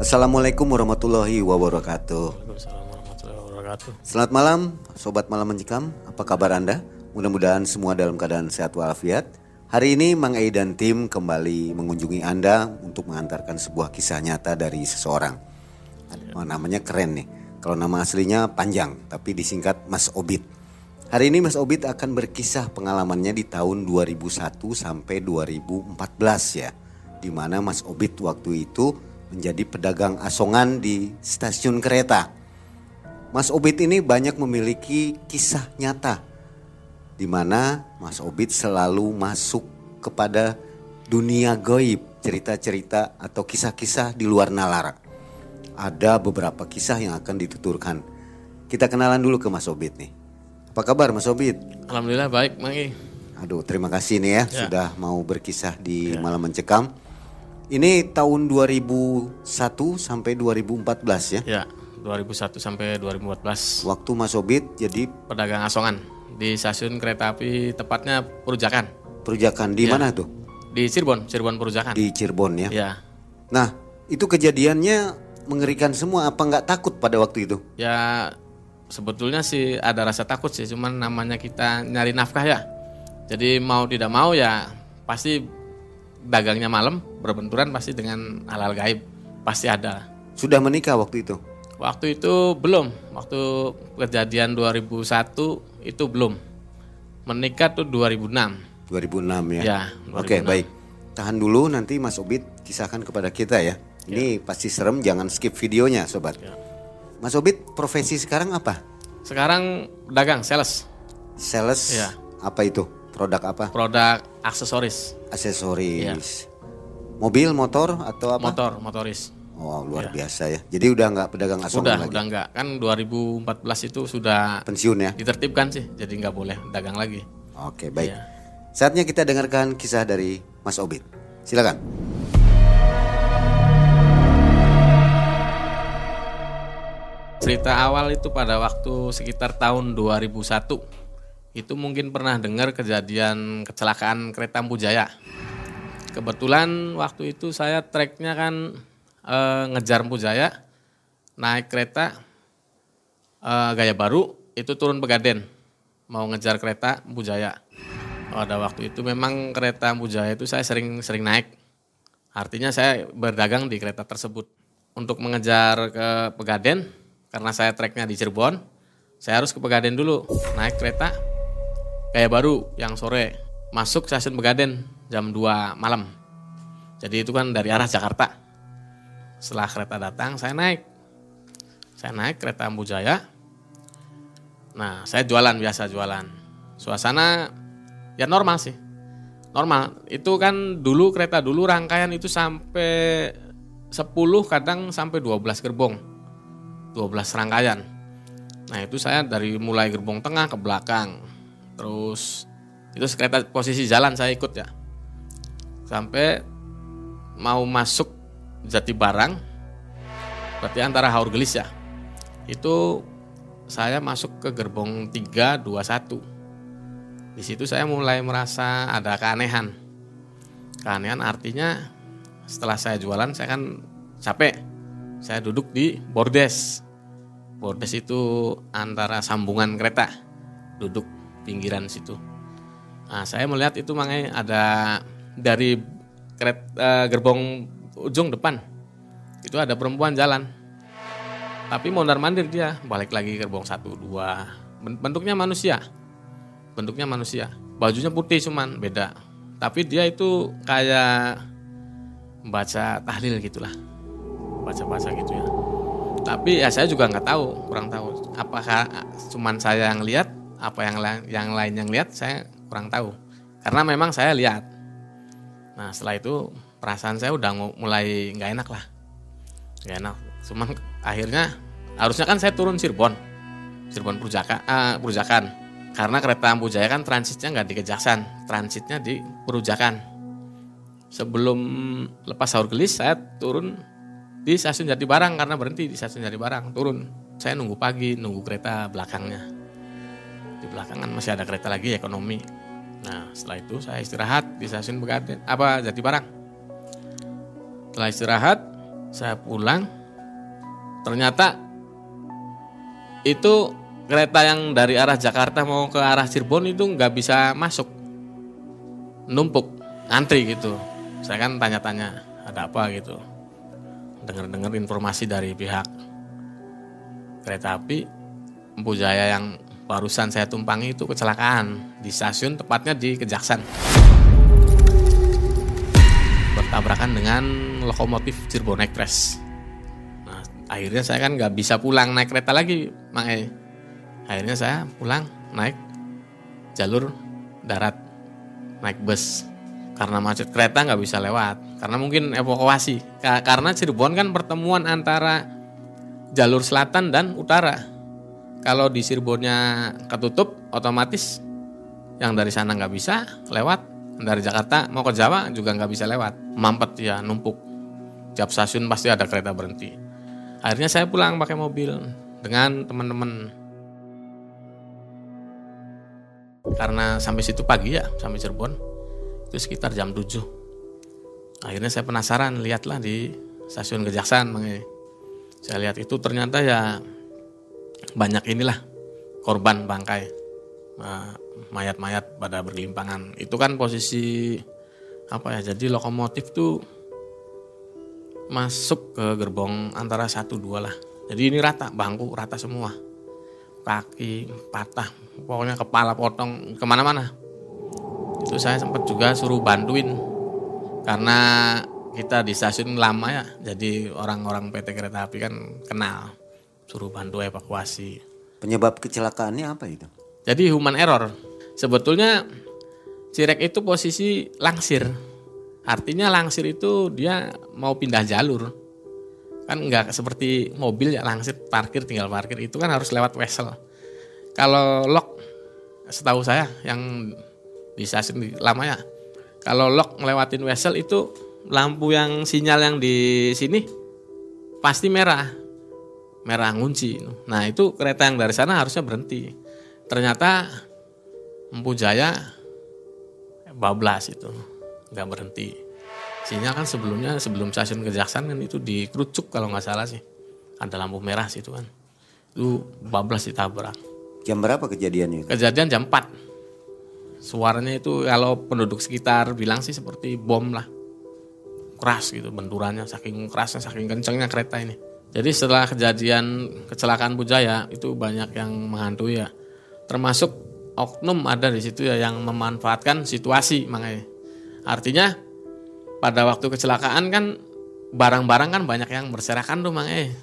Assalamualaikum warahmatullahi wabarakatuh. Waalaikumsalam warahmatullahi wabarakatuh. Selamat malam, sobat malam mencekam. Apa kabar Anda? Mudah-mudahan semua dalam keadaan sehat walafiat. Hari ini Mang Ei dan tim kembali mengunjungi Anda untuk mengantarkan sebuah kisah nyata dari seseorang. Oh, namanya keren nih. Kalau nama aslinya panjang, tapi disingkat Mas Obit. Hari ini Mas Obit akan berkisah pengalamannya di tahun 2001 sampai 2014 ya. Di mana Mas Obit waktu itu menjadi pedagang asongan di stasiun kereta. Mas Obit ini banyak memiliki kisah nyata di mana Mas Obit selalu masuk kepada dunia goib, cerita-cerita atau kisah-kisah di luar nalar. Ada beberapa kisah yang akan dituturkan. Kita kenalan dulu ke Mas Obit nih. Apa kabar Mas Obit? Alhamdulillah baik, Mangi. Aduh, terima kasih nih ya, sudah mau berkisah di Malam Mencekam. Ini tahun 2001 sampai 2014 ya. Ya, 2001 sampai 2014 Waktu Mas Obit jadi pedagang asongan di stasiun kereta api tepatnya Perujakan perujakan di mana tuh? di Cirebon, Cirebon Perujakan. Di Cirebon ya. Ya, Nah, itu kejadiannya mengerikan semua. Apa nggak takut pada waktu itu? ya sebetulnya sih ada rasa takut sih, cuman namanya kita nyari nafkah ya. Jadi mau tidak mau ya pasti dagangnya malam berbenturan pasti dengan hal-hal gaib pasti ada. Sudah menikah waktu itu? Waktu itu belum, waktu kejadian 2001 itu belum. Menikah tuh 2006. 2006 ya. Ya, Oke, 2006. baik. Tahan dulu nanti Mas Obit kisahkan kepada kita ya. Ini pasti serem, jangan skip videonya, sobat. Ya. Mas Obit, profesi sekarang apa? Sekarang dagang sales, Sales. Ya. Apa itu? Produk apa? produk aksesoris, Aksesoris. Mobil, motor atau apa? motor, motoris. Oh, luar biasa ya. Jadi udah nggak pedagang asongan Udah, lagi. udah enggak. Kan 2014 itu sudah Pensiun ya. ditertibkan sih, jadi nggak boleh dagang lagi. Oke, baik. Iya. Saatnya kita dengarkan kisah dari Mas Obit. Silakan. Cerita awal itu pada waktu sekitar tahun 2001. Itu mungkin pernah dengar kejadian kecelakaan kereta Ampu Jaya. Kebetulan waktu itu saya treknya kan eh, ngejar Ampu Jaya, naik kereta eh, Gaya Baru, itu turun Pegaden, mau ngejar kereta Ampu Jaya. Pada waktu itu memang kereta Ampu Jaya itu saya sering sering naik. Artinya saya berdagang di kereta tersebut. Untuk mengejar ke Pegaden, karena saya treknya di Cirebon, saya harus ke Pegaden dulu, naik kereta kayak baru yang sore, masuk stasiun Pegaden jam 2 malam. Jadi itu kan dari arah Jakarta. Setelah kereta datang, saya naik. Saya naik kereta Ambu Jaya. Nah, saya jualan biasa jualan. Suasana ya normal sih. Normal. Itu kan dulu kereta dulu rangkaian itu sampai 10 kadang sampai 12 gerbong. 12 rangkaian. Nah, itu saya dari mulai gerbong tengah ke belakang. Terus itu kereta posisi jalan saya ikut ya. Sampai mau masuk Jati Barang berarti antara Haur Gelis ya. Itu saya masuk ke gerbong 321. Di situ saya mulai merasa ada keanehan. Keanehan artinya setelah saya jualan saya kan capek. Saya duduk di bordes. Bordes itu antara sambungan kereta. Duduk pinggiran situ. Nah, saya melihat itu makanya ada dari kereta gerbong ujung depan. Itu ada perempuan jalan. Tapi mondar mandir dia, balik lagi gerbong satu dua. Ben- Bentuknya manusia. Bentuknya manusia. Bajunya putih cuman beda. Tapi dia itu kayak baca tahlil gitulah. Baca-baca gitu ya. Tapi ya saya juga nggak tahu, kurang tahu. Apakah cuman saya yang lihat, apa yang lain yang lain yang lihat saya kurang tahu. Karena memang saya lihat. Nah setelah itu perasaan saya udah mu- mulai nggak enak lah, nggak enak. Cuman akhirnya harusnya kan saya turun Cirebon, Cirebon Perujaka, ah, Perujakan. Karena kereta Ambu Jaya kan transitnya nggak di Kejaksan, transitnya di Perujakan. Sebelum lepas sahur gelis saya turun di stasiun Jati Barang karena berhenti di stasiun Jati Barang turun. Saya nunggu pagi, nunggu kereta belakangnya. Di belakangan masih ada kereta lagi ekonomi. Nah setelah itu saya istirahat di stasiun apa Jati Barang. Setelah istirahat saya pulang. Ternyata itu kereta yang dari arah Jakarta mau ke arah Cirebon itu nggak bisa masuk. Numpuk antri gitu. Saya kan tanya-tanya ada apa? gitu. Dengar-dengar informasi dari pihak kereta api Empu Jaya yang barusan saya tumpangi itu kecelakaan di stasiun tepatnya di Kejaksan bertabrakan dengan lokomotif Cirebon Express nah, akhirnya saya kan nggak bisa pulang naik kereta lagi Mang E akhirnya saya pulang naik jalur darat naik bus. Karena macet kereta nggak bisa lewat. Karena mungkin evakuasi. Karena Cirebon kan pertemuan antara jalur selatan dan utara kalau di Cirebonnya ketutup otomatis yang dari sana nggak bisa lewat. Dari Jakarta mau ke Jawa juga nggak bisa lewat. Mampet ya numpuk. Tiap stasiun pasti ada kereta berhenti. Akhirnya saya pulang pakai mobil dengan teman-teman. Karena sampai situ pagi ya sampai Cirebon itu sekitar jam 7 akhirnya saya penasaran lihatlah di stasiun Kejaksaan saya lihat itu ternyata ya banyak inilah korban bangkai. Mayat-mayat pada bergelimpangan itu kan posisi apa ya jadi lokomotif tuh masuk ke gerbong antara satu dua lah. Jadi ini rata bangku rata semua. Kaki patah pokoknya kepala potong ke mana-mana. Itu saya sempat juga suruh bantuin. Karena kita di stasiun lama ya jadi orang-orang PT Kereta Api kan kenal suruh bantu evakuasi. Penyebab kecelakaannya apa itu? Jadi human error. Sebetulnya Cirek itu posisi langsir. Artinya langsir itu dia mau pindah jalur. Kan nggak seperti mobil ya langsir parkir tinggal parkir. Itu kan harus lewat wesel. Kalau lock setahu saya yang di stasiun lama ya. Kalau lock ngelewatin wesel itu lampu yang sinyal yang di sini pasti merah merah ngunci nah itu kereta yang dari sana harusnya berhenti ternyata Empu Jaya bablas itu nggak berhenti sinyal kan sebelumnya sebelum stasiun kejaksaan kan itu dikerucuk kalau nggak salah sih ada lampu merah sih itu kan itu bablas ditabrak Jam berapa kejadiannya? Kejadian jam 4. Suaranya itu kalau penduduk sekitar bilang sih seperti bom lah. Keras gitu benturannya, saking kerasnya, saking kencangnya kereta ini. Jadi setelah kejadian kecelakaan Bujaya itu banyak yang menghantui ya. Termasuk oknum ada di situ ya yang memanfaatkan situasi makanya. Artinya pada waktu kecelakaan kan barang-barang kan banyak yang berserakan tuh makanya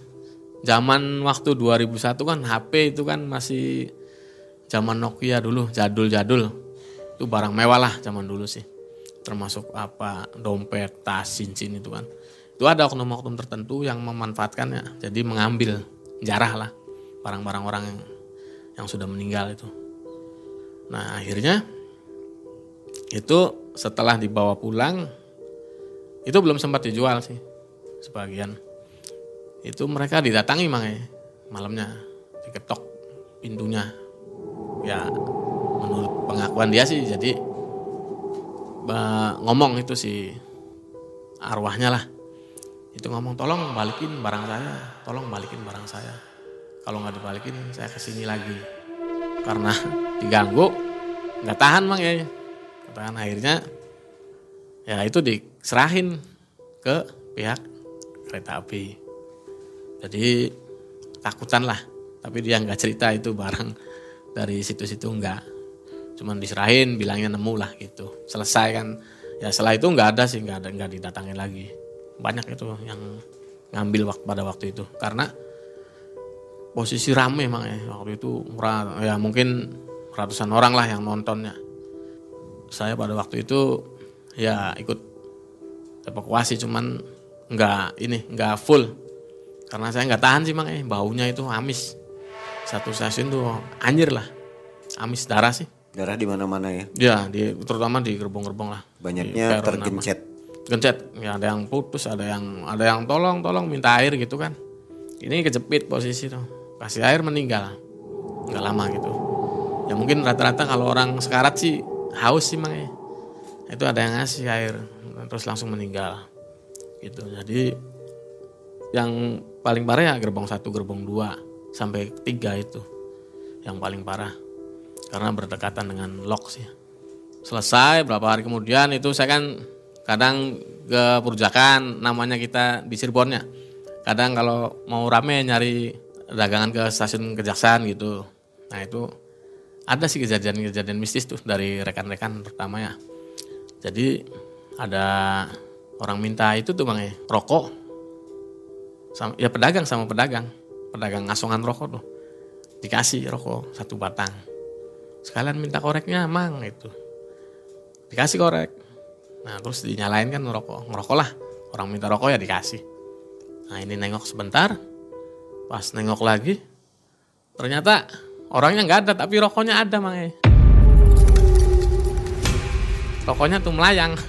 zaman waktu 2001 kan HP itu kan masih zaman Nokia dulu jadul-jadul itu barang mewah lah zaman dulu sih termasuk apa dompet tas cincin itu kan itu ada oknum-oknum tertentu yang memanfaatkannya. Jadi mengambil jarah lah barang-barang orang yang yang sudah meninggal itu. Nah akhirnya itu setelah dibawa pulang itu belum sempat dijual sih sebagian. Itu mereka didatangi makanya malamnya diketok pintunya. Ya menurut pengakuan dia sih jadi ngomong itu si arwahnya lah itu ngomong tolong balikin barang saya tolong balikin barang saya. Kalau nggak dibalikin saya ke sini lagi. Karena diganggu nggak tahan mang ya. Tahan akhirnya ya itu diserahin ke pihak kereta api. Jadi takutan lah. Tapi dia nggak cerita itu barang dari situ-situ nggak. Cuman diserahin bilangnya nemu lah gitu. Selesai kan. Ya setelah itu nggak ada sih nggak ada nggak didatangin lagi banyak itu yang ngambil waktu pada waktu itu karena posisi rame emang ya waktu itu ya mungkin ratusan orang lah yang nontonnya saya pada waktu itu ya ikut evakuasi cuman nggak ini nggak full karena saya nggak tahan sih mang eh baunya itu amis. Satu stasiun tuh anjir lah. Amis darah sih. Darah di mana-mana ya? Ya, di terutama di gerbong-gerbong lah. Banyaknya tergencet. Gencet, ya ada yang putus, ada yang ada yang tolong, tolong minta air gitu kan. Ini kejepit posisi tuh. Kasih air meninggal. Nggak lama gitu. Ya mungkin rata-rata kalau orang sekarat sih haus sih mang eh. Itu ada yang ngasih air terus langsung meninggal. Gitu. Jadi yang paling parah ya gerbong satu, gerbong dua sampai tiga itu yang paling parah karena berdekatan dengan lock sih. Selesai berapa hari kemudian itu saya kan kadang ke Purjakan namanya kita di Cirebonnya. Kadang kalau mau rame nyari dagangan ke stasiun kejaksaan gitu. Nah itu ada sih kejadian-kejadian mistis tuh dari rekan-rekan terutama ya. Jadi ada orang minta itu tuh bang ya rokok. Sama, ya pedagang sama pedagang, pedagang ngasongan rokok tuh dikasih rokok satu batang. Sekalian minta koreknya mang itu. Dikasih korek. Nah terus dinyalain kan ngerokok. Ngerokok lah. Orang minta rokok ya dikasih. Nah ini nengok sebentar. Pas nengok lagi. Ternyata orangnya nggak ada tapi rokoknya ada mang Rokoknya tuh melayang.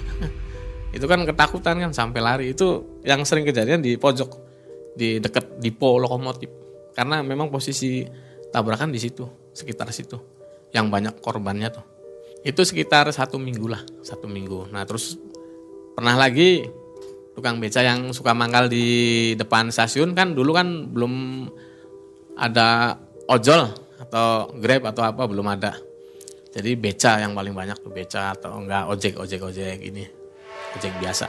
itu kan ketakutan kan sampai lari. Itu yang sering kejadian di pojok. Di deket dipo lokomotif. Karena memang posisi tabrakan di situ. Sekitar situ yang banyak korbannya tuh. Itu sekitar satu minggu lah, satu minggu. Nah terus pernah lagi tukang beca yang suka mangkal di depan stasiun kan dulu kan belum ada ojol atau grab atau apa belum ada. Jadi beca yang paling banyak tuh beca atau enggak ojek ojek ojek ini ojek biasa.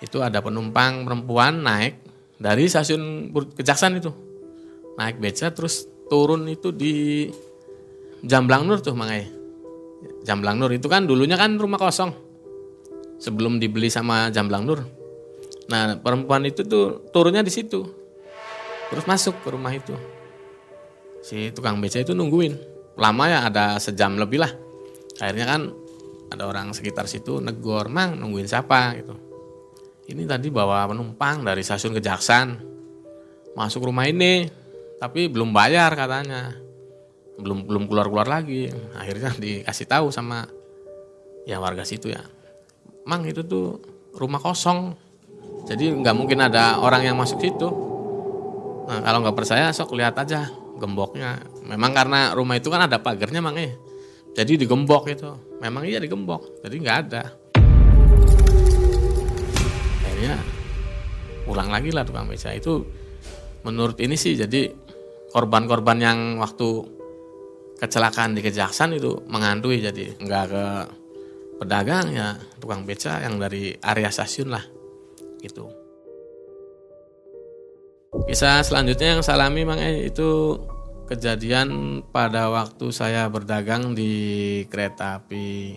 Itu ada penumpang perempuan naik dari stasiun Kejaksaan itu naik beca terus turun itu di Jamblang Nur tuh mangai. Jamblang Nur itu kan dulunya kan rumah kosong. Sebelum dibeli sama Jamblang Nur. Nah, perempuan itu tuh turunnya di situ. Terus masuk ke rumah itu. Si tukang beca itu nungguin. Lama ya ada sejam lebih lah. Akhirnya kan ada orang sekitar situ negor, "Mang, nungguin siapa?" gitu. Ini tadi bawa penumpang dari stasiun Kejaksan. Masuk rumah ini, tapi belum bayar katanya belum belum keluar keluar lagi. Akhirnya dikasih tahu sama ya warga situ ya. Mang itu tuh rumah kosong. Jadi nggak mungkin ada orang yang masuk situ. Nah kalau nggak percaya sok lihat aja gemboknya. Memang karena rumah itu kan ada pagarnya mang eh. Jadi digembok itu. Memang iya digembok jadi nggak ada. Akhirnya ulang lagi lah tukang beca. Itu menurut ini sih jadi korban-korban yang waktu kecelakaan di kejaksan itu mengantui jadi nggak ke pedagang ya tukang beca yang dari area stasiun lah gitu. Kisah selanjutnya yang saya alami mang eh, itu kejadian pada waktu saya berdagang di kereta api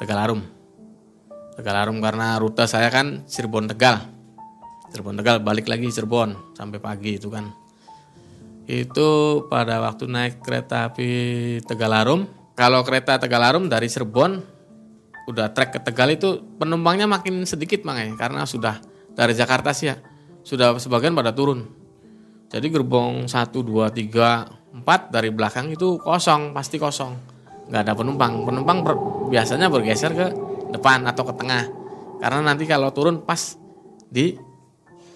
Tegalarum. Tegalarum karena rute saya kan Cirebon Tegal. Cirebon Tegal balik lagi Cirebon sampai pagi itu kan itu pada waktu naik kereta api Tegalarum. Kalau kereta Tegalarum dari Cirebon udah trek ke Tegal itu penumpangnya makin sedikit makanya karena sudah dari Jakarta sih ya sudah sebagian pada turun. Jadi gerbong 1, 2, 3, 4 dari belakang itu kosong, pasti kosong. Nggak ada penumpang. Penumpang ber, biasanya bergeser ke depan atau ke tengah. Karena nanti kalau turun pas di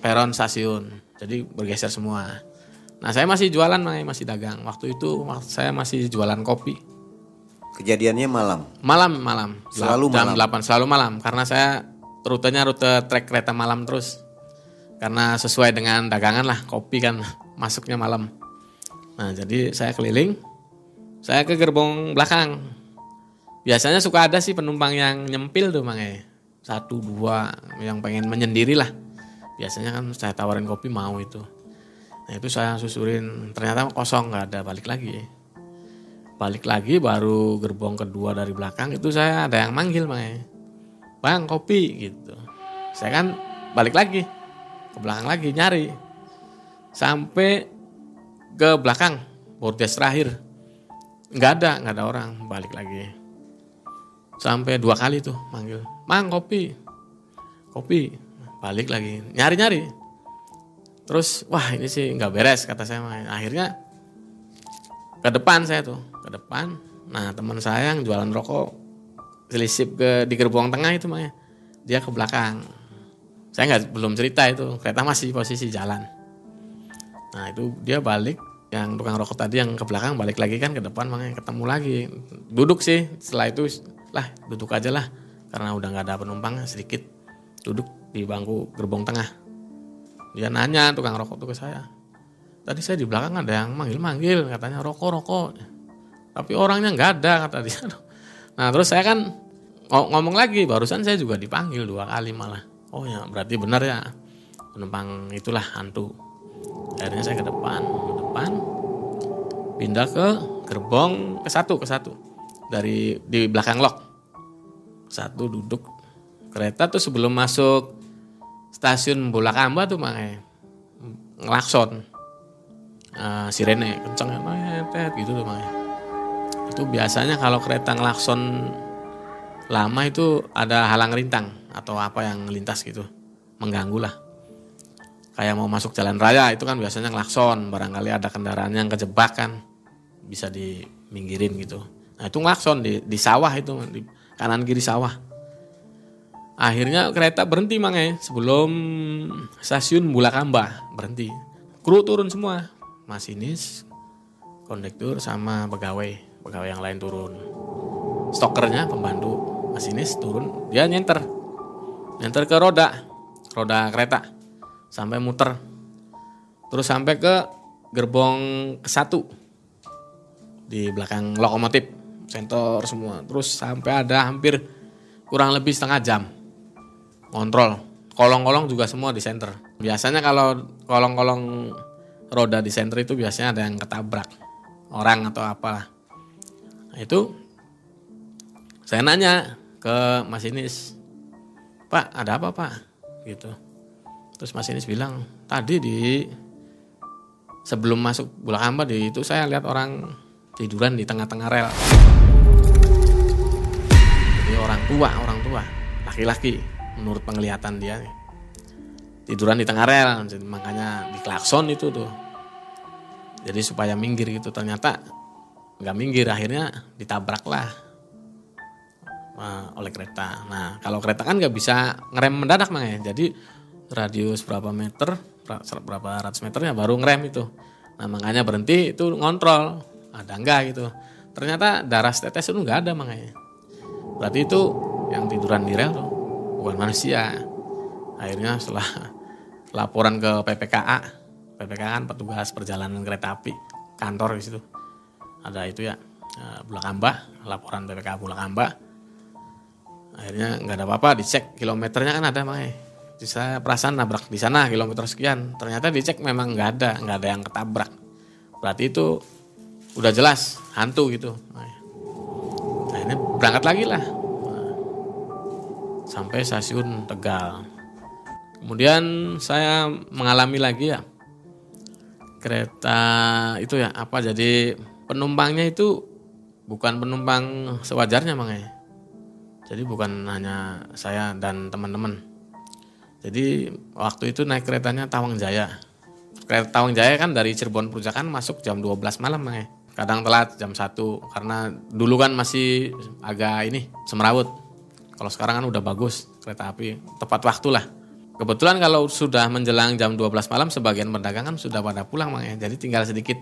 peron stasiun. Jadi bergeser semua. Nah saya masih jualan masih dagang. Waktu itu saya masih jualan kopi. Kejadiannya malam? Malam, malam. Selalu jam malam? 8, selalu malam. Karena saya rutenya rute trek kereta malam terus. Karena sesuai dengan dagangan lah, kopi kan masuknya malam. Nah jadi saya keliling, saya ke gerbong belakang. Biasanya suka ada sih penumpang yang nyempil tuh mangai. Satu, dua, yang pengen menyendiri lah. Biasanya kan saya tawarin kopi mau itu. Nah itu saya susurin, ternyata kosong nggak ada. Balik lagi. Balik lagi baru gerbong kedua dari belakang itu saya ada yang manggil bang, bang kopi gitu. Saya kan balik lagi. Ke belakang lagi nyari. Sampai ke belakang bordes terakhir. Nggak ada nggak ada orang. Balik lagi. Sampai dua kali tuh manggil. Mang kopi. Kopi. Balik lagi. Nyari nyari Terus wah ini sih nggak beres kata saya. Akhirnya ke depan saya tuh, ke depan. Nah teman saya yang jualan rokok selisip ke di gerbong tengah itu mah dia ke belakang. Saya nggak belum cerita itu kereta masih posisi jalan. Nah itu dia balik yang tukang rokok tadi yang ke belakang balik lagi kan ke depan makanya ketemu lagi duduk sih setelah itu lah duduk aja lah karena udah nggak ada penumpang sedikit duduk di bangku gerbong tengah dia nanya tukang rokok tuh ke saya. Tadi saya di belakang ada yang manggil-manggil katanya rokok rokok. Tapi orangnya nggak ada kata dia. Nah terus saya kan ngomong lagi barusan saya juga dipanggil dua kali malah. Oh ya berarti benar ya penumpang itulah hantu. Akhirnya saya ke depan ke depan pindah ke gerbong ke satu ke satu. Dari di belakang lok. Satu duduk kereta tuh sebelum masuk stasiun Bulakamba tuh makanya ngelakson. Uh, sirene kenceng ya gitu tuh makanya itu biasanya kalau kereta ngelakson lama itu ada halang rintang atau apa yang lintas gitu mengganggu lah. Kayak mau masuk jalan raya itu kan biasanya ngelakson barangkali ada kendaraan yang kejebak kan bisa diminggirin gitu. Nah itu ngelakson di, di sawah itu di kanan kiri sawah Akhirnya kereta berhenti mangai sebelum stasiun Bulakamba berhenti. Kru turun semua, masinis, kondektur sama pegawai, pegawai yang lain turun. Stokernya pembantu masinis turun, dia nyenter, nyenter ke roda, roda kereta. Sampai muter, terus sampai ke gerbong ke satu. Di belakang lokomotif, sentor semua, terus sampai ada hampir kurang lebih setengah jam kontrol. Kolong-kolong juga semua di center biasanya kalau kolong-kolong roda di center itu biasanya ada yang ketabrak. Orang atau apalah. Nah, itu saya nanya ke masinis pak ada apa pak? Gitu. Terus masinis bilang tadi di sebelum masuk bulak hamba di itu saya lihat orang tiduran di tengah-tengah rel. Jadi orang tua orang tua laki-laki menurut penglihatan dia tiduran di tengah rel makanya diklakson itu tuh. Jadi supaya minggir gitu ternyata nggak minggir akhirnya ditabrak lah. Oleh kereta. Nah kalau kereta kan nggak bisa ngerem mendadak makanya jadi radius berapa meter berapa ratus meternya baru ngerem itu. Nah makanya berhenti itu ngontrol. Ada enggak gitu? Ternyata darah tetes itu nggak ada makanya berarti itu yang tiduran di rel tuh bukan manusia. Akhirnya setelah laporan ke PPKA, PPKA kan petugas perjalanan kereta api, kantor di situ. Ada itu ya, eh, Bulakamba, laporan PPKA Bulakamba. Akhirnya nggak ada apa-apa, dicek kilometernya kan ada makanya. Saya perasaan nabrak di sana kilometer sekian, ternyata dicek memang nggak ada, nggak ada yang ketabrak. Berarti itu udah jelas hantu gitu. Nah, ini berangkat lagi lah sampai stasiun Tegal. Kemudian saya mengalami lagi ya kereta itu ya apa jadi penumpangnya itu bukan penumpang sewajarnya makanya. Jadi bukan hanya saya dan teman-teman. Jadi waktu itu naik keretanya Tawang Jaya. Kereta Tawang Jaya kan dari Cirebon Perujakan masuk jam 12 malam makanya. Kadang telat jam 1 karena dulu kan masih agak ini semrawut kalau sekarang kan udah bagus kereta api, tepat waktu lah. Kebetulan kalau sudah menjelang jam 12 malam sebagian pedagang kan sudah pada pulang makanya. Jadi tinggal sedikit.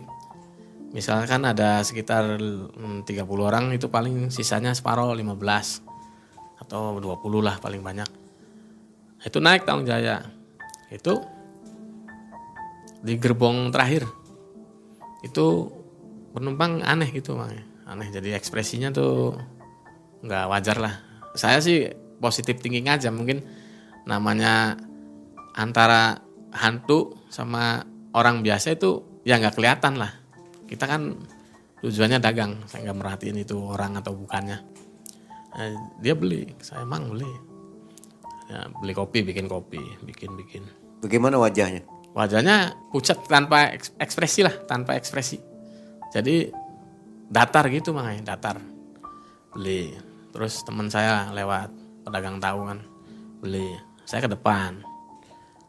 Misalkan ada sekitar 30 hmm, orang itu paling sisanya separuh 15 atau 20 lah paling banyak. Itu naik tahun Jaya. Itu di gerbong terakhir. Itu penumpang aneh gitu makanya. Aneh jadi ekspresinya tuh nggak wajar lah saya sih positif thinking aja. Mungkin namanya antara hantu sama orang biasa itu ya nggak kelihatan lah. Kita kan tujuannya dagang. Saya nggak merhatiin itu orang atau bukannya. Nah, dia beli. Saya emang beli. Ya, beli kopi bikin kopi bikin bikin. Bagaimana wajahnya? Wajahnya pucat tanpa ekspresi lah tanpa ekspresi. Jadi datar gitu makanya datar. Beli terus teman saya lewat pedagang tahu kan beli. Saya ke depan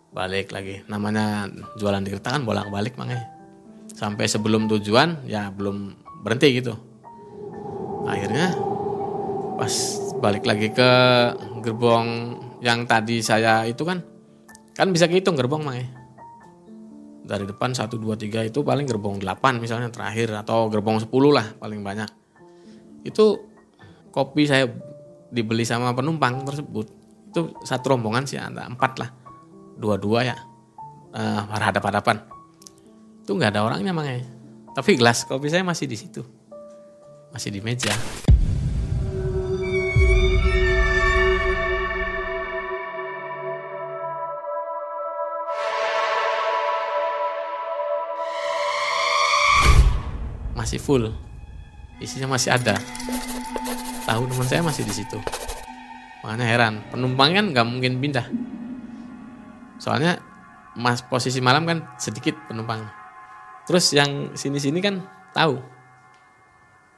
balik lagi. Namanya jualan di kereta kan bolak balik makanya sampai sebelum tujuan ya belum berhenti gitu. Akhirnya pas balik lagi ke gerbong yang tadi saya itu kan kan bisa kehitung gerbong makanya dari depan 1, 2, 3 itu paling gerbong 8 misalnya terakhir atau gerbong 10 lah paling banyak. Itu kopi saya dibeli sama penumpang tersebut itu satu rombongan sih ada empat lah dua-dua ya uh, berhadapan-hadapan. Itu nggak ada orangnya makanya. Tapi gelas kopi saya masih di situ. Masih di meja. Masih full. Isinya masih ada. Tahu teman saya masih di situ. Makanya heran, penumpang kan nggak mungkin pindah. Soalnya mas posisi malam kan sedikit penumpang. Terus yang sini-sini kan tahu.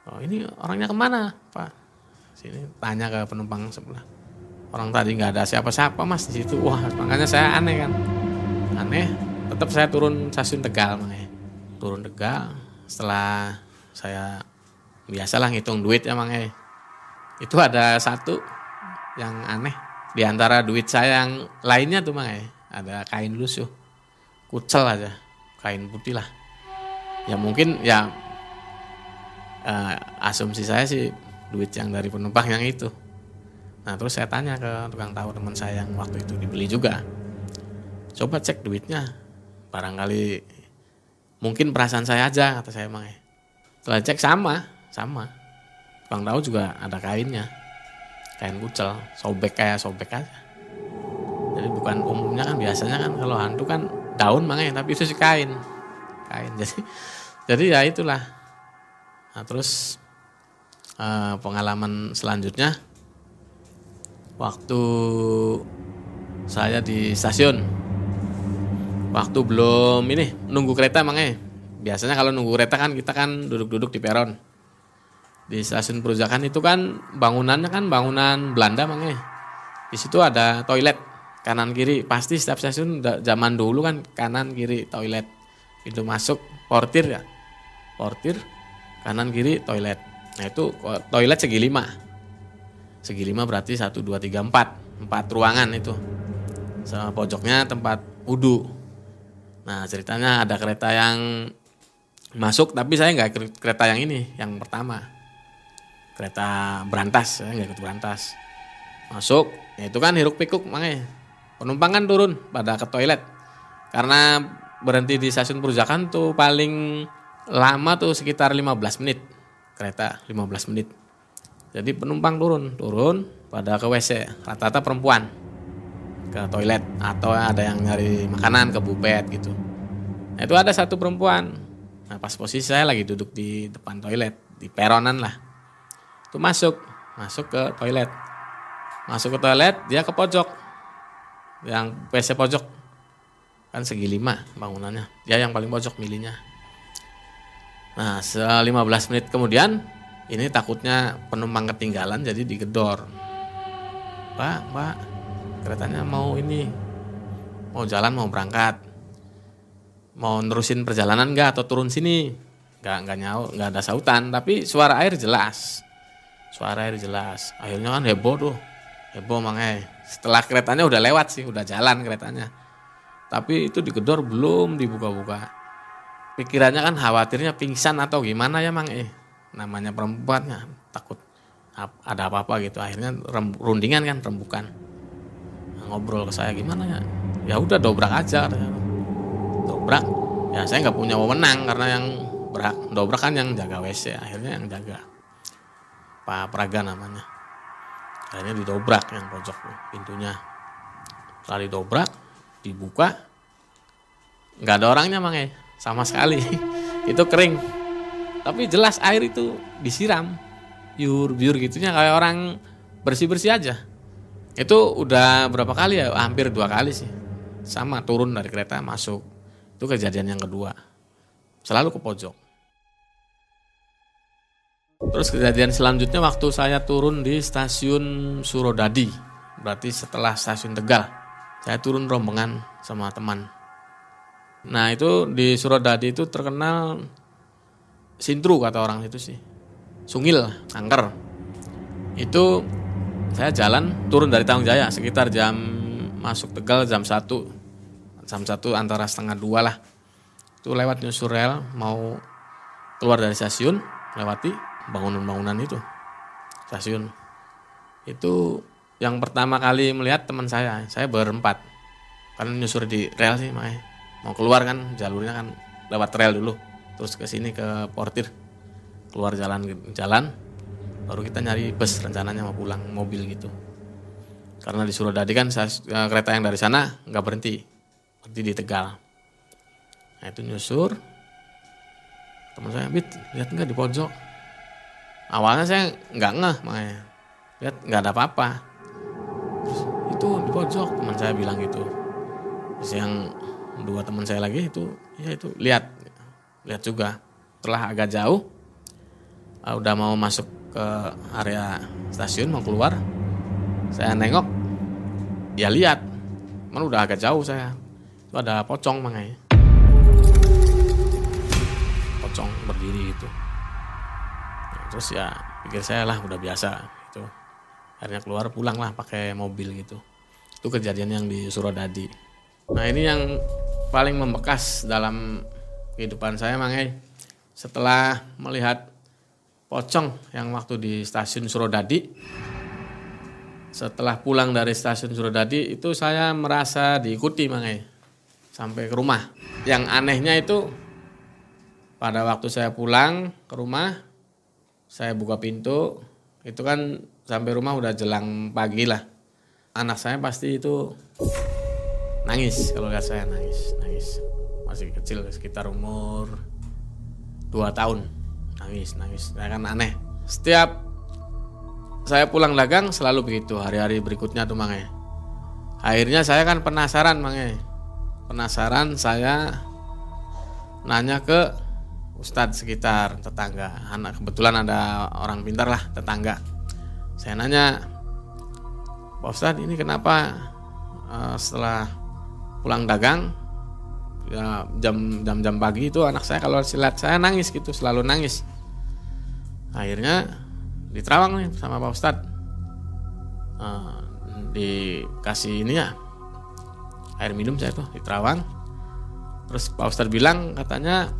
Oh ini orangnya ke mana Pak? Sini tanya ke penumpang sebelah. Orang tadi nggak ada siapa-siapa mas di situ. Wah makanya saya aneh kan. Aneh. Tetap saya turun stasiun Tegal makanya. Turun Tegal. Setelah saya biasalah ngitung duit ya makanya. Itu ada satu yang aneh. Di antara duit saya yang lainnya tuh makanya ada kain lusuh kucel aja. Kain putih lah. Ya mungkin ya uh, asumsi saya sih duit yang dari penumpang yang itu. Nah terus saya tanya ke tukang tahu teman saya yang waktu itu dibeli juga. Coba cek duitnya. Barangkali mungkin perasaan saya aja kata saya emang setelah cek sama sama tukang tahu juga ada kainnya. Kain kucel sobek kayak sobek aja. Jadi bukan umumnya kan biasanya kan kalau hantu kan daun makanya tapi itu sih kain. Kain jadi jadi ya itulah. Nah terus eh, pengalaman selanjutnya. Waktu saya di stasiun. Waktu belum ini nunggu kereta makanya. Biasanya kalau nunggu kereta kan kita kan duduk-duduk di peron di stasiun Perujakan itu kan bangunannya kan bangunan Belanda makanya. Di situ ada toilet kanan kiri. Pasti setiap stasiun zaman dulu kan kanan kiri toilet. Itu masuk portir ya. Portir kanan kiri toilet. Nah itu toilet segi lima. Segi lima berarti satu dua tiga empat empat ruangan itu. Sama pojoknya tempat wudhu. Nah ceritanya ada kereta yang masuk tapi saya nggak kereta yang ini yang pertama kereta berantas ya nggak ikut berantas. Masuk ya itu kan hiruk pikuk makanya. Penumpang kan turun pada ke toilet. Karena berhenti di stasiun Perujakan tuh paling lama tuh sekitar 15 menit. Kereta 15 menit. Jadi penumpang turun turun pada ke WC rata-rata perempuan ke toilet. Atau ada yang nyari makanan ke bupet gitu. Nah, itu ada satu perempuan. Nah pas posisi saya lagi duduk di depan toilet di peronan lah itu masuk. Masuk ke toilet. Masuk ke toilet dia ke pojok. Yang WC pojok. Kan segi lima bangunannya. Dia yang paling pojok milihnya. Nah 15 menit kemudian ini takutnya penumpang ketinggalan jadi digedor. Pak pak keretanya mau ini mau jalan mau berangkat. Mau nerusin perjalanan enggak atau turun sini? Nggak nggak nyau nggak ada sautan. Tapi suara air jelas suara air jelas. Akhirnya kan heboh tuh. Heboh mangai setelah keretanya udah lewat sih udah jalan keretanya. Tapi itu digedor belum dibuka-buka. Pikirannya kan khawatirnya pingsan atau gimana ya mang? Eh namanya perempuannya takut ada apa-apa gitu. Akhirnya rundingan kan rembukan. Ngobrol ke saya gimana ya? Ya udah dobrak aja dobrak? Ya saya nggak punya wewenang karena yang berak dobrak kan yang jaga WC akhirnya yang jaga Pak Praga namanya? Akhirnya didobrak yang pojok pintunya. Setelah didobrak dibuka nggak ada orangnya mang sama sekali. Itu kering. Tapi jelas air itu disiram. Biur biur gitunya kayak orang bersih bersih aja. Itu udah berapa kali ya? Hampir dua kali sih. Sama turun dari kereta masuk. Itu kejadian yang kedua. Selalu ke pojok Terus kejadian selanjutnya waktu saya turun di stasiun Surodadi, berarti setelah stasiun Tegal. Saya turun rombongan sama teman. Nah itu di Surodadi itu terkenal sintru kata orang itu sih. Sungil, angker. Itu saya jalan turun dari Tanjung Jaya sekitar jam masuk Tegal jam 1. Jam 1 antara setengah dua lah. Itu lewat nyusur rel mau keluar dari stasiun, lewati bangunan-bangunan itu stasiun. Itu yang pertama kali melihat teman saya saya berempat. Kan nyusur di rel sih makanya mau keluar kan jalurnya kan lewat rel dulu. Terus ke sini ke portir. Keluar jalan jalan baru kita nyari bus rencananya mau pulang mobil gitu. Karena di Surodadi kan eh, kereta yang dari sana nggak berhenti. Berhenti di Tegal. Nah itu nyusur. Teman saya bit lihat nggak di pojok awalnya saya nggak ngeh makanya. Lihat nggak ada apa-apa. Terus, itu di pojok teman saya bilang gitu. Terus yang dua teman saya lagi itu ya itu lihat lihat juga. Setelah agak jauh uh, udah mau masuk ke area stasiun mau keluar saya nengok ya lihat. Mana udah agak jauh saya. Itu ada pocong makanya. Pocong berdiri Nah, terus ya pikir saya lah udah biasa gitu. Akhirnya keluar pulang lah pakai mobil gitu. Itu kejadian yang di Surodadi. Nah ini yang paling membekas dalam kehidupan saya mangai setelah melihat pocong yang waktu di stasiun Surodadi setelah pulang dari stasiun Surodadi itu saya merasa diikuti mangai sampai ke rumah. Yang anehnya itu pada waktu saya pulang ke rumah saya buka pintu itu kan sampai rumah udah jelang pagi lah. Anak saya pasti itu nangis kalau lihat saya nangis nangis. Masih kecil sekitar umur 2 tahun. Nangis nangis. Saya kan aneh. Setiap saya pulang dagang selalu begitu hari-hari berikutnya tuh mangai akhirnya saya kan penasaran mangai penasaran saya nanya ke ustadz sekitar tetangga. Anak kebetulan ada orang pintar lah tetangga. Saya nanya pak ustadz ini kenapa uh, setelah pulang dagang ya jam jam jam pagi itu anak saya kalau lihat saya nangis gitu selalu nangis. Akhirnya diterawang nih sama pak ustadz. Uh, dikasih ini ya air minum saya tuh diterawang. Terus pak ustadz bilang katanya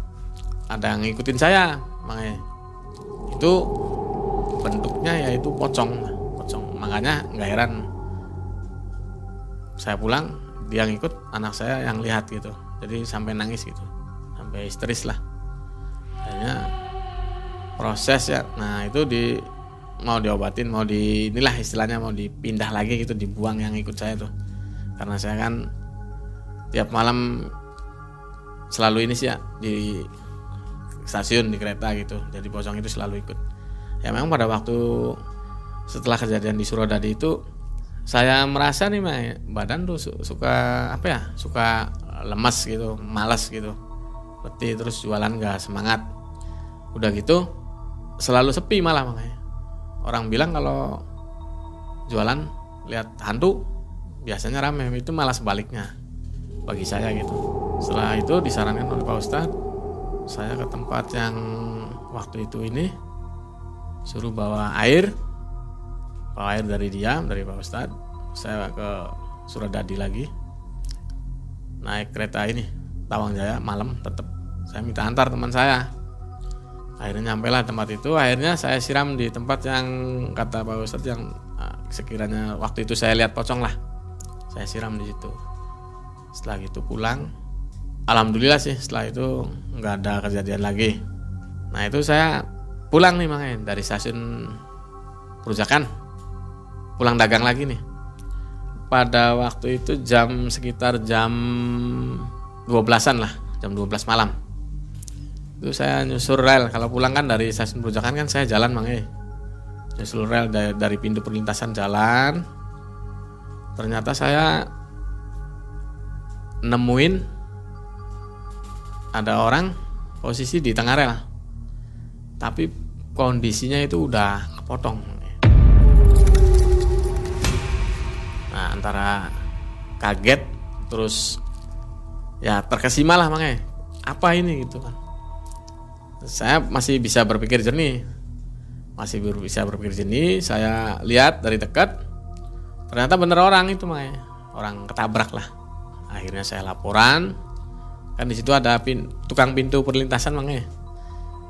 ada yang ngikutin saya makanya. Itu bentuknya yaitu pocong pocong. Makanya nggak heran. Saya pulang dia ngikut anak saya yang lihat gitu. Jadi sampai nangis gitu. Sampai histeris lah. Akhirnya proses ya. Nah itu di mau diobatin mau di inilah istilahnya mau dipindah lagi gitu dibuang yang ikut saya tuh. Karena saya kan tiap malam selalu ini sih ya di stasiun di kereta gitu. Jadi pocong itu selalu ikut. Ya memang pada waktu setelah kejadian di Surodadi itu saya merasa nih mah badan tuh suka apa ya suka lemas gitu malas gitu. Letih terus jualan gak semangat. Udah gitu selalu sepi malah makanya. Orang bilang kalau jualan lihat hantu biasanya rame. Itu malah sebaliknya bagi saya gitu. Setelah itu disarankan oleh Pak Ustadz saya ke tempat yang waktu itu ini suruh bawa air bawa air dari dia dari Pak Ustadz. Saya ke Suradadi lagi. Naik kereta ini Tawang Jaya malam tetap saya minta antar teman saya. Akhirnya nyampe lah tempat itu. Akhirnya saya siram di tempat yang kata Pak Ustadz yang ah, sekiranya waktu itu saya lihat pocong lah. Saya siram di situ. Setelah itu pulang alhamdulillah sih setelah itu nggak ada kejadian lagi. Nah itu saya pulang nih makanya dari stasiun Perujakan pulang dagang lagi nih. Pada waktu itu jam sekitar jam 12-an lah jam 12 malam. Itu saya nyusur rel. Kalau pulang kan dari stasiun Perujakan kan saya jalan makanya nyusur rel dari, dari pintu perlintasan jalan. Ternyata saya nemuin ada orang posisi di tengah rel. Tapi kondisinya itu udah kepotong. Nah antara kaget terus ya terkesima lah makanya. Apa ini gitu kan? Saya masih bisa berpikir jernih. Masih bisa berpikir jernih. Saya lihat dari dekat ternyata bener orang itu makanya. Orang ketabrak lah. Akhirnya saya laporan kan di situ ada pin, tukang pintu perlintasan makanya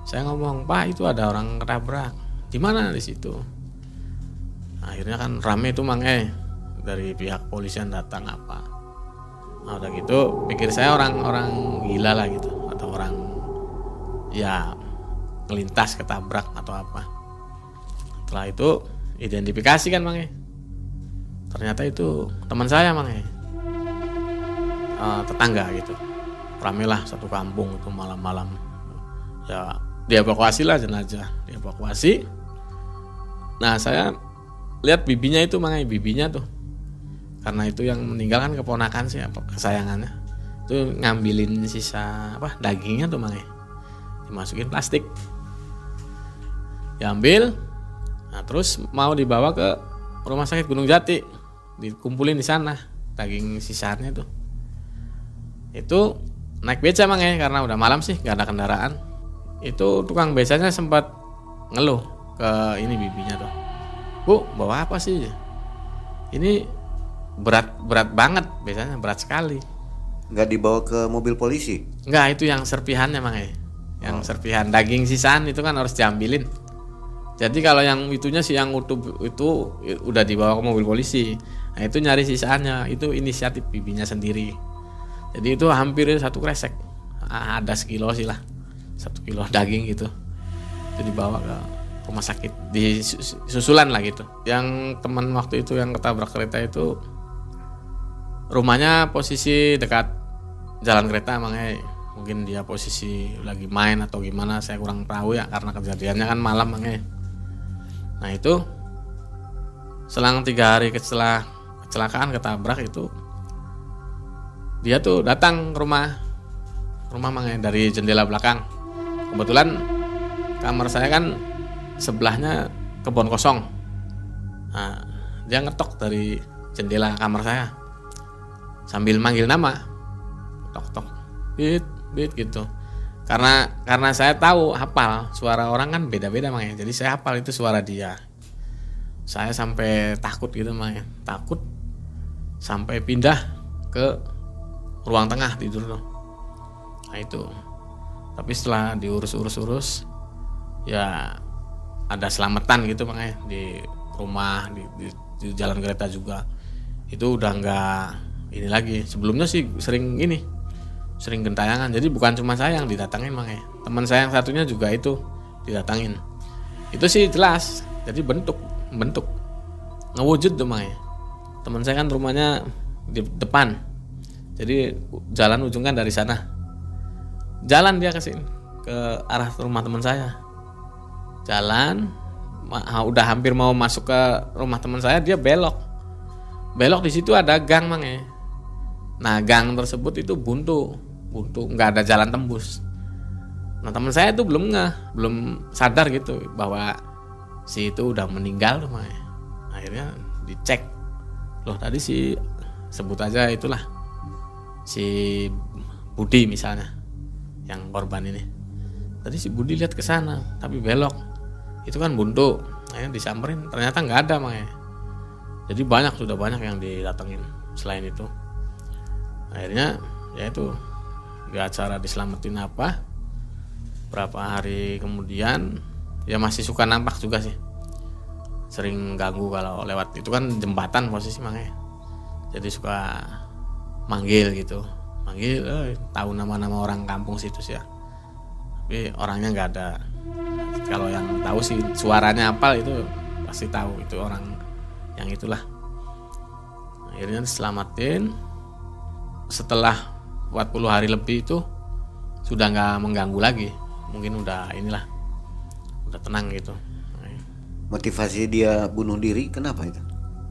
saya ngomong pak itu ada orang ketabrak. Di mana di situ? Akhirnya kan rame itu mang dari pihak polisian datang apa. Nah, udah gitu pikir saya orang-orang gila lah gitu atau orang ya ngelintas ketabrak atau apa. Setelah itu identifikasi kan mang ternyata itu teman saya mang uh, tetangga gitu ramelah satu kampung itu malam-malam. Ya dievakuasi lah jenazah dievakuasi. Nah saya lihat bibinya itu mangai bibinya tuh. Karena itu yang meninggal kan keponakan sih apa kesayangannya. Itu ngambilin sisa apa dagingnya tuh mangai dimasukin plastik. Diambil. Nah terus mau dibawa ke rumah sakit Gunung Jati. Dikumpulin di sana daging sisanya tuh. Itu naik beca mang ya karena udah malam sih nggak ada kendaraan. Itu tukang becanya sempat ngeluh ke ini bibinya tuh. Bu bawa apa sih? Ini berat berat banget biasanya berat sekali. Nggak dibawa ke mobil polisi? Nggak itu yang serpihannya mang ya. Yang oh. serpihan daging sisaan itu kan harus diambilin. Jadi kalau yang itunya sih yang utuh itu udah dibawa ke mobil polisi. Nah itu nyari sisaannya itu inisiatif bibinya sendiri jadi itu hampir satu kresek. Ada sekilo sih lah. Satu kilo daging gitu. Itu dibawa ke rumah sakit. Di susulan lah gitu. Yang teman waktu itu yang ketabrak kereta itu rumahnya posisi dekat jalan kereta emangnya mungkin dia posisi lagi main atau gimana saya kurang tahu ya karena kejadiannya kan malam emangnya nah itu selang tiga hari setelah kecelakaan ketabrak itu dia tuh datang ke rumah rumah mang dari jendela belakang. Kebetulan kamar saya kan sebelahnya kebun kosong. Nah, dia ngetok dari jendela kamar saya. Sambil manggil nama. Tok tok. Bit bit gitu. Karena karena saya tahu hafal suara orang kan beda-beda makanya jadi saya hafal itu suara dia. Saya sampai takut gitu makanya takut sampai pindah ke ruang tengah tidur tuh. Nah itu. Tapi setelah diurus-urus-urus ya ada selamatan gitu makanya di rumah di, di, di jalan kereta juga. Itu udah nggak ini lagi. Sebelumnya sih sering ini sering gentayangan. Jadi bukan cuma saya yang didatangin makanya teman saya yang satunya juga itu didatangin. Itu sih jelas. Jadi bentuk bentuk. Ngewujud tuh makanya teman saya kan rumahnya di depan jadi jalan ujung kan dari sana. Jalan dia ke sini ke arah rumah teman saya. Jalan udah hampir mau masuk ke rumah teman saya dia belok. Belok di situ ada gang mang ya. Nah gang tersebut itu buntu buntu nggak ada jalan tembus. Nah teman saya itu belum nggak belum sadar gitu bahwa si itu udah meninggal tuh ya. akhirnya dicek. Loh tadi si sebut aja itulah si Budi misalnya yang korban ini. Tadi si Budi lihat ke sana tapi belok. Itu kan buntu akhirnya disamperin. Ternyata nggak ada makanya jadi banyak sudah banyak yang didatengin selain itu. Akhirnya ya itu gak acara diselamatin apa. Berapa hari kemudian ya masih suka nampak juga sih. Sering ganggu kalau lewat itu kan jembatan posisi makanya jadi suka manggil gitu. Manggil eh, tahu nama-nama orang kampung situ sih ya. Tapi orangnya nggak ada. Kalau yang tahu sih suaranya apa itu pasti tahu itu orang yang itulah. Akhirnya diselamatin. Setelah 40 hari lebih itu sudah nggak mengganggu lagi. Mungkin udah inilah udah tenang gitu. Motivasi dia bunuh diri kenapa itu?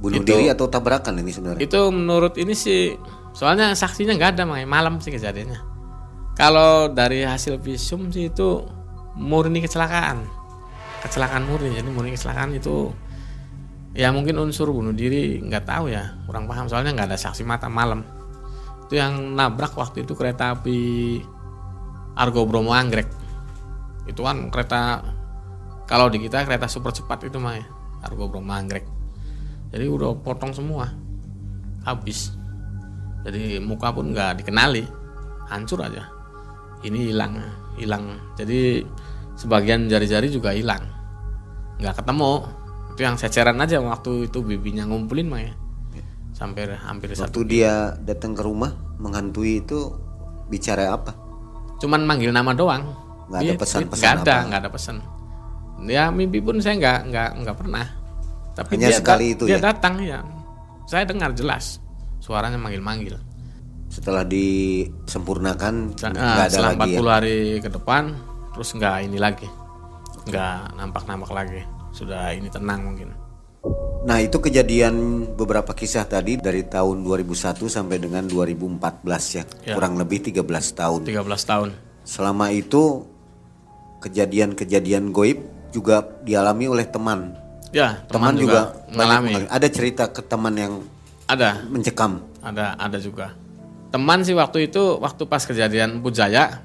Bunuh itu, diri atau tabrakan ini sebenarnya? Itu menurut ini sih soalnya saksinya nggak ada malam sih kejadiannya. Kalau dari hasil visum sih itu murni kecelakaan. Kecelakaan murni jadi murni kecelakaan itu ya mungkin unsur bunuh diri nggak tahu ya kurang paham. Soalnya nggak ada saksi mata malam. Itu yang nabrak waktu itu kereta api Argo Bromo Anggrek. Itu kan kereta kalau di kita kereta super cepat itu mah ya Argo Bromo Anggrek. Jadi udah potong semua habis jadi muka pun nggak dikenali hancur aja ini hilang hilang jadi sebagian jari-jari juga hilang nggak ketemu itu yang ceceran aja waktu itu bibinya ngumpulin mah ya sampai hampir Waktu satu. dia datang ke rumah menghantui itu bicara apa? Cuman manggil nama doang. Nggak ada Dia- pesan-pesan nggak ada, nggak ada pesan. Ya mimpi pun saya nggak nggak nggak pernah. Tapi Hanya dia sekali itu dia ya? datang ya. Saya dengar jelas suaranya manggil-manggil. Setelah disempurnakan nggak ah, ada setelah lagi ya. 40 hari ke depan terus nggak ini lagi. Nggak nampak-nampak lagi. Sudah ini tenang mungkin. Nah itu kejadian beberapa kisah tadi dari tahun 2001 sampai dengan 2014 ya, Ya. kurang lebih 13 tahun. 13 tahun. Selama itu kejadian-kejadian goib juga dialami oleh teman. Ya, Teman, teman, juga, juga, mengalami. Ada cerita ke teman yang Ada, mencekam. ada, ada juga. Teman sih waktu itu waktu pas kejadian Pujaya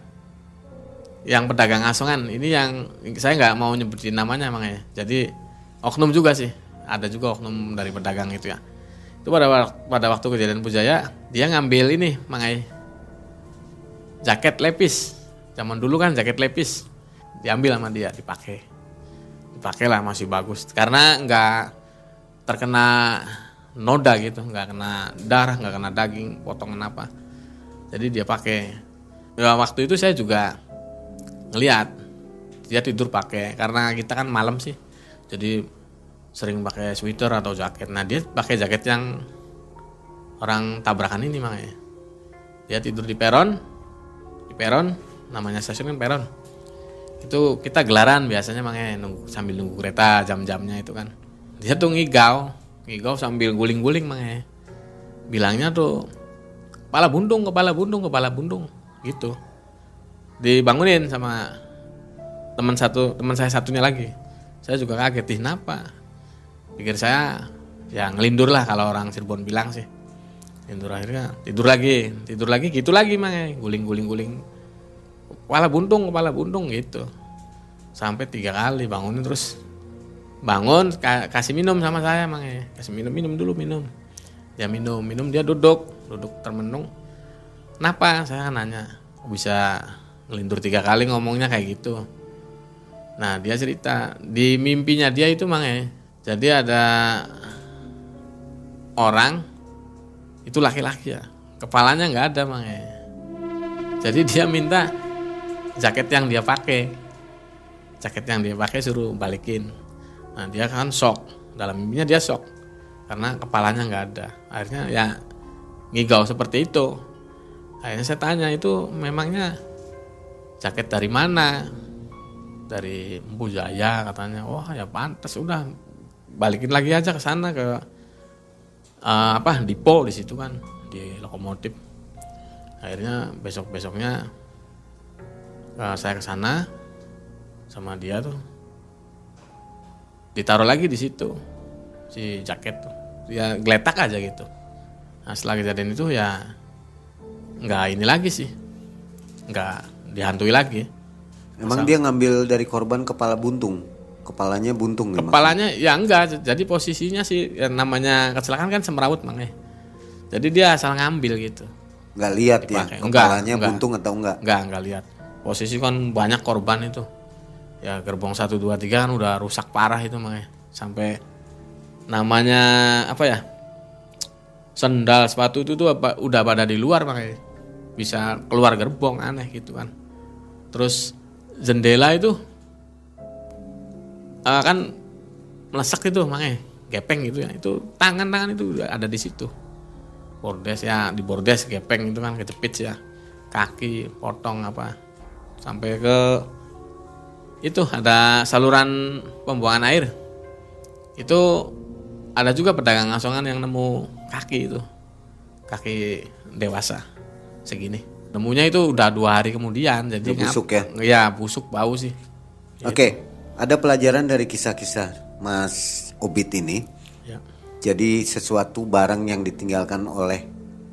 yang pedagang asongan ini yang saya nggak mau nyebutin namanya makanya. Jadi oknum juga sih. Ada juga oknum dari pedagang itu ya. Itu pada pada waktu kejadian Pujaya dia ngambil ini mangai jaket lepis. Zaman dulu kan jaket lepis diambil sama dia dipakai. Dipakai lah masih bagus karena nggak terkena noda gitu, nggak kena darah, nggak kena daging, potongan apa. Jadi dia pakai. Ya, waktu itu saya juga ngeliat dia tidur pakai karena kita kan malam sih, jadi sering pakai sweater atau jaket. Nah dia pakai jaket yang orang tabrakan ini makanya. Dia tidur di peron, di peron, namanya stasiun kan peron. Itu kita gelaran biasanya makanya nunggu sambil nunggu kereta jam-jamnya itu kan. Dia tuh ngigau, ngigau sambil guling-guling makanya. Bilangnya tuh kepala buntung, kepala buntung, kepala buntung gitu. Dibangunin sama teman satu, teman saya satunya lagi. Saya juga kaget, "Ih, kenapa? Pikir saya ya ngelindur lah kalau orang Cirebon bilang sih. Lindur akhirnya tidur lagi, tidur lagi gitu lagi makanya guling-guling-guling kepala buntung kepala buntung gitu sampai tiga kali bangunin terus bangun ka- kasih minum sama saya makanya kasih minum minum dulu minum. Dia minum minum dia duduk. Duduk termenung. Kenapa? Saya nanya. "Kok bisa ngelindur tiga kali ngomongnya kayak gitu? Nah dia cerita. Di mimpinya dia itu makanya jadi ada orang itu laki-laki ya. Kepalanya nggak ada makanya jadi dia minta jaket yang dia pakai. Jaket yang dia pakai suruh balikin nah dia kan shock. Dalam mimpinya dia shock. Karena kepalanya nggak ada. Akhirnya ya ngigau seperti itu. Akhirnya saya tanya itu memangnya jaket dari mana? Dari Empu Jaya katanya. Wah ya pantas udah. Balikin lagi aja ke sana ke eh, apa dipo di situ kan di lokomotif. Akhirnya besok besoknya saya ke sana sama dia tuh ditaruh lagi di situ si jaket tuh. Ya geletak aja gitu. Nah setelah kejadian itu ya nggak ini lagi sih. Nggak dihantui lagi. Emang dia ngambil dari korban kepala buntung, kepalanya buntung kepalanya ya enggak. Jadi posisinya sih ya namanya kecelakaan kan semrawut makanya jadi dia asal ngambil gitu. Nggak lihat ya Dipakai. Enggak, kepalanya enggak. buntung atau enggak? enggak enggak lihat. Posisi kan banyak korban itu ya gerbong 1 2 3 kan udah rusak parah itu makanya sampai namanya apa ya sendal sepatu itu tuh apa, udah pada di luar makanya bisa keluar gerbong aneh gitu kan. Terus jendela itu eh, kan melesak itu makanya gepeng gitu ya. Itu tangan-tangan itu udah ada di situ. Bordes ya di bordes gepeng itu kan kejepit ya. Kaki potong apa. Sampai ke itu ada saluran pembuangan air. Itu ada juga pedagang asongan yang nemu kaki itu. Kaki dewasa segini. Nemunya itu udah dua hari kemudian jadi Udah busuk ngap- ya busuk bau sih. Oke, ada pelajaran dari kisah-kisah Mas Obit ini. ya. Jadi sesuatu barang yang ditinggalkan oleh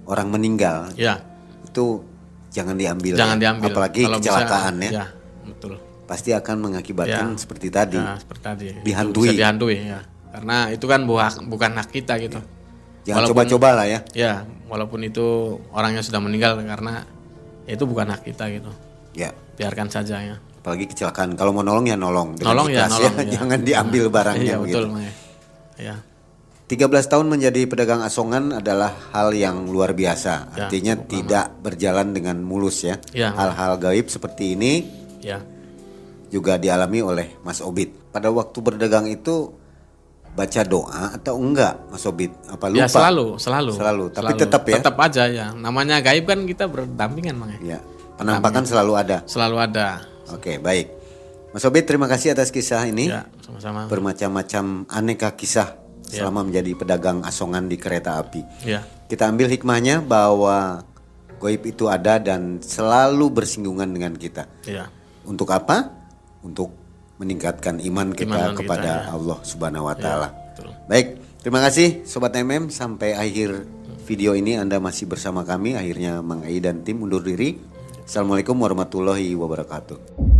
orang meninggal ya. itu jangan diambil. jangan ya. diambil. Apalagi Kalau bisa, kecelakaan ya. ya betul Pasti akan mengakibatkan Ya. seperti tadi. ya seperti tadi Itu Dihantui. bisa dihantui ya karena itu kan buah, bukan hak kita gitu Jangan Walaupun- coba-coba lah ya. ya walaupun itu orangnya sudah meninggal karena itu bukan hak kita gitu Ya. biarkan saja ya Apalagi kecelakaan. Kalau mau nolong ya nolong. dengan nolong ya ikhlas nolong ya. Jangan diambil barangnya iya begitu. betul Mang. ya 13 tahun menjadi pedagang asongan adalah hal yang luar biasa. Ya, Artinya tidak berjalan dengan mulus ya. Ya. Hal-hal gaib seperti ini Ya. Juga dialami oleh Mas Obit. Pada waktu berdagang itu baca doa atau enggak Mas Obit? Apa lupa? Ya selalu, selalu. Selalu, tapi tetap ya? Tetap aja ya. Namanya gaib kan kita berdampingan, Mang. ya. Ya, penampakan selalu ada. Selalu ada. Oke, baik. Mas Obit terima kasih atas kisah ini. Ya, sama-sama. Bermacam-macam aneka kisah selama menjadi pedagang asongan di kereta api. Ya. Kita ambil hikmahnya bahwa goib itu ada dan selalu bersinggungan dengan kita. Ya. Untuk apa? Untuk meningkatkan iman kita Iman kita, kepada ya. Allah Subhanahu wa taala. betul. Baik, terima kasih sobat MM sampai akhir video ini Anda masih bersama kami. Akhirnya Mang Ai dan tim undur diri. Assalamualaikum warahmatullahi wabarakatuh.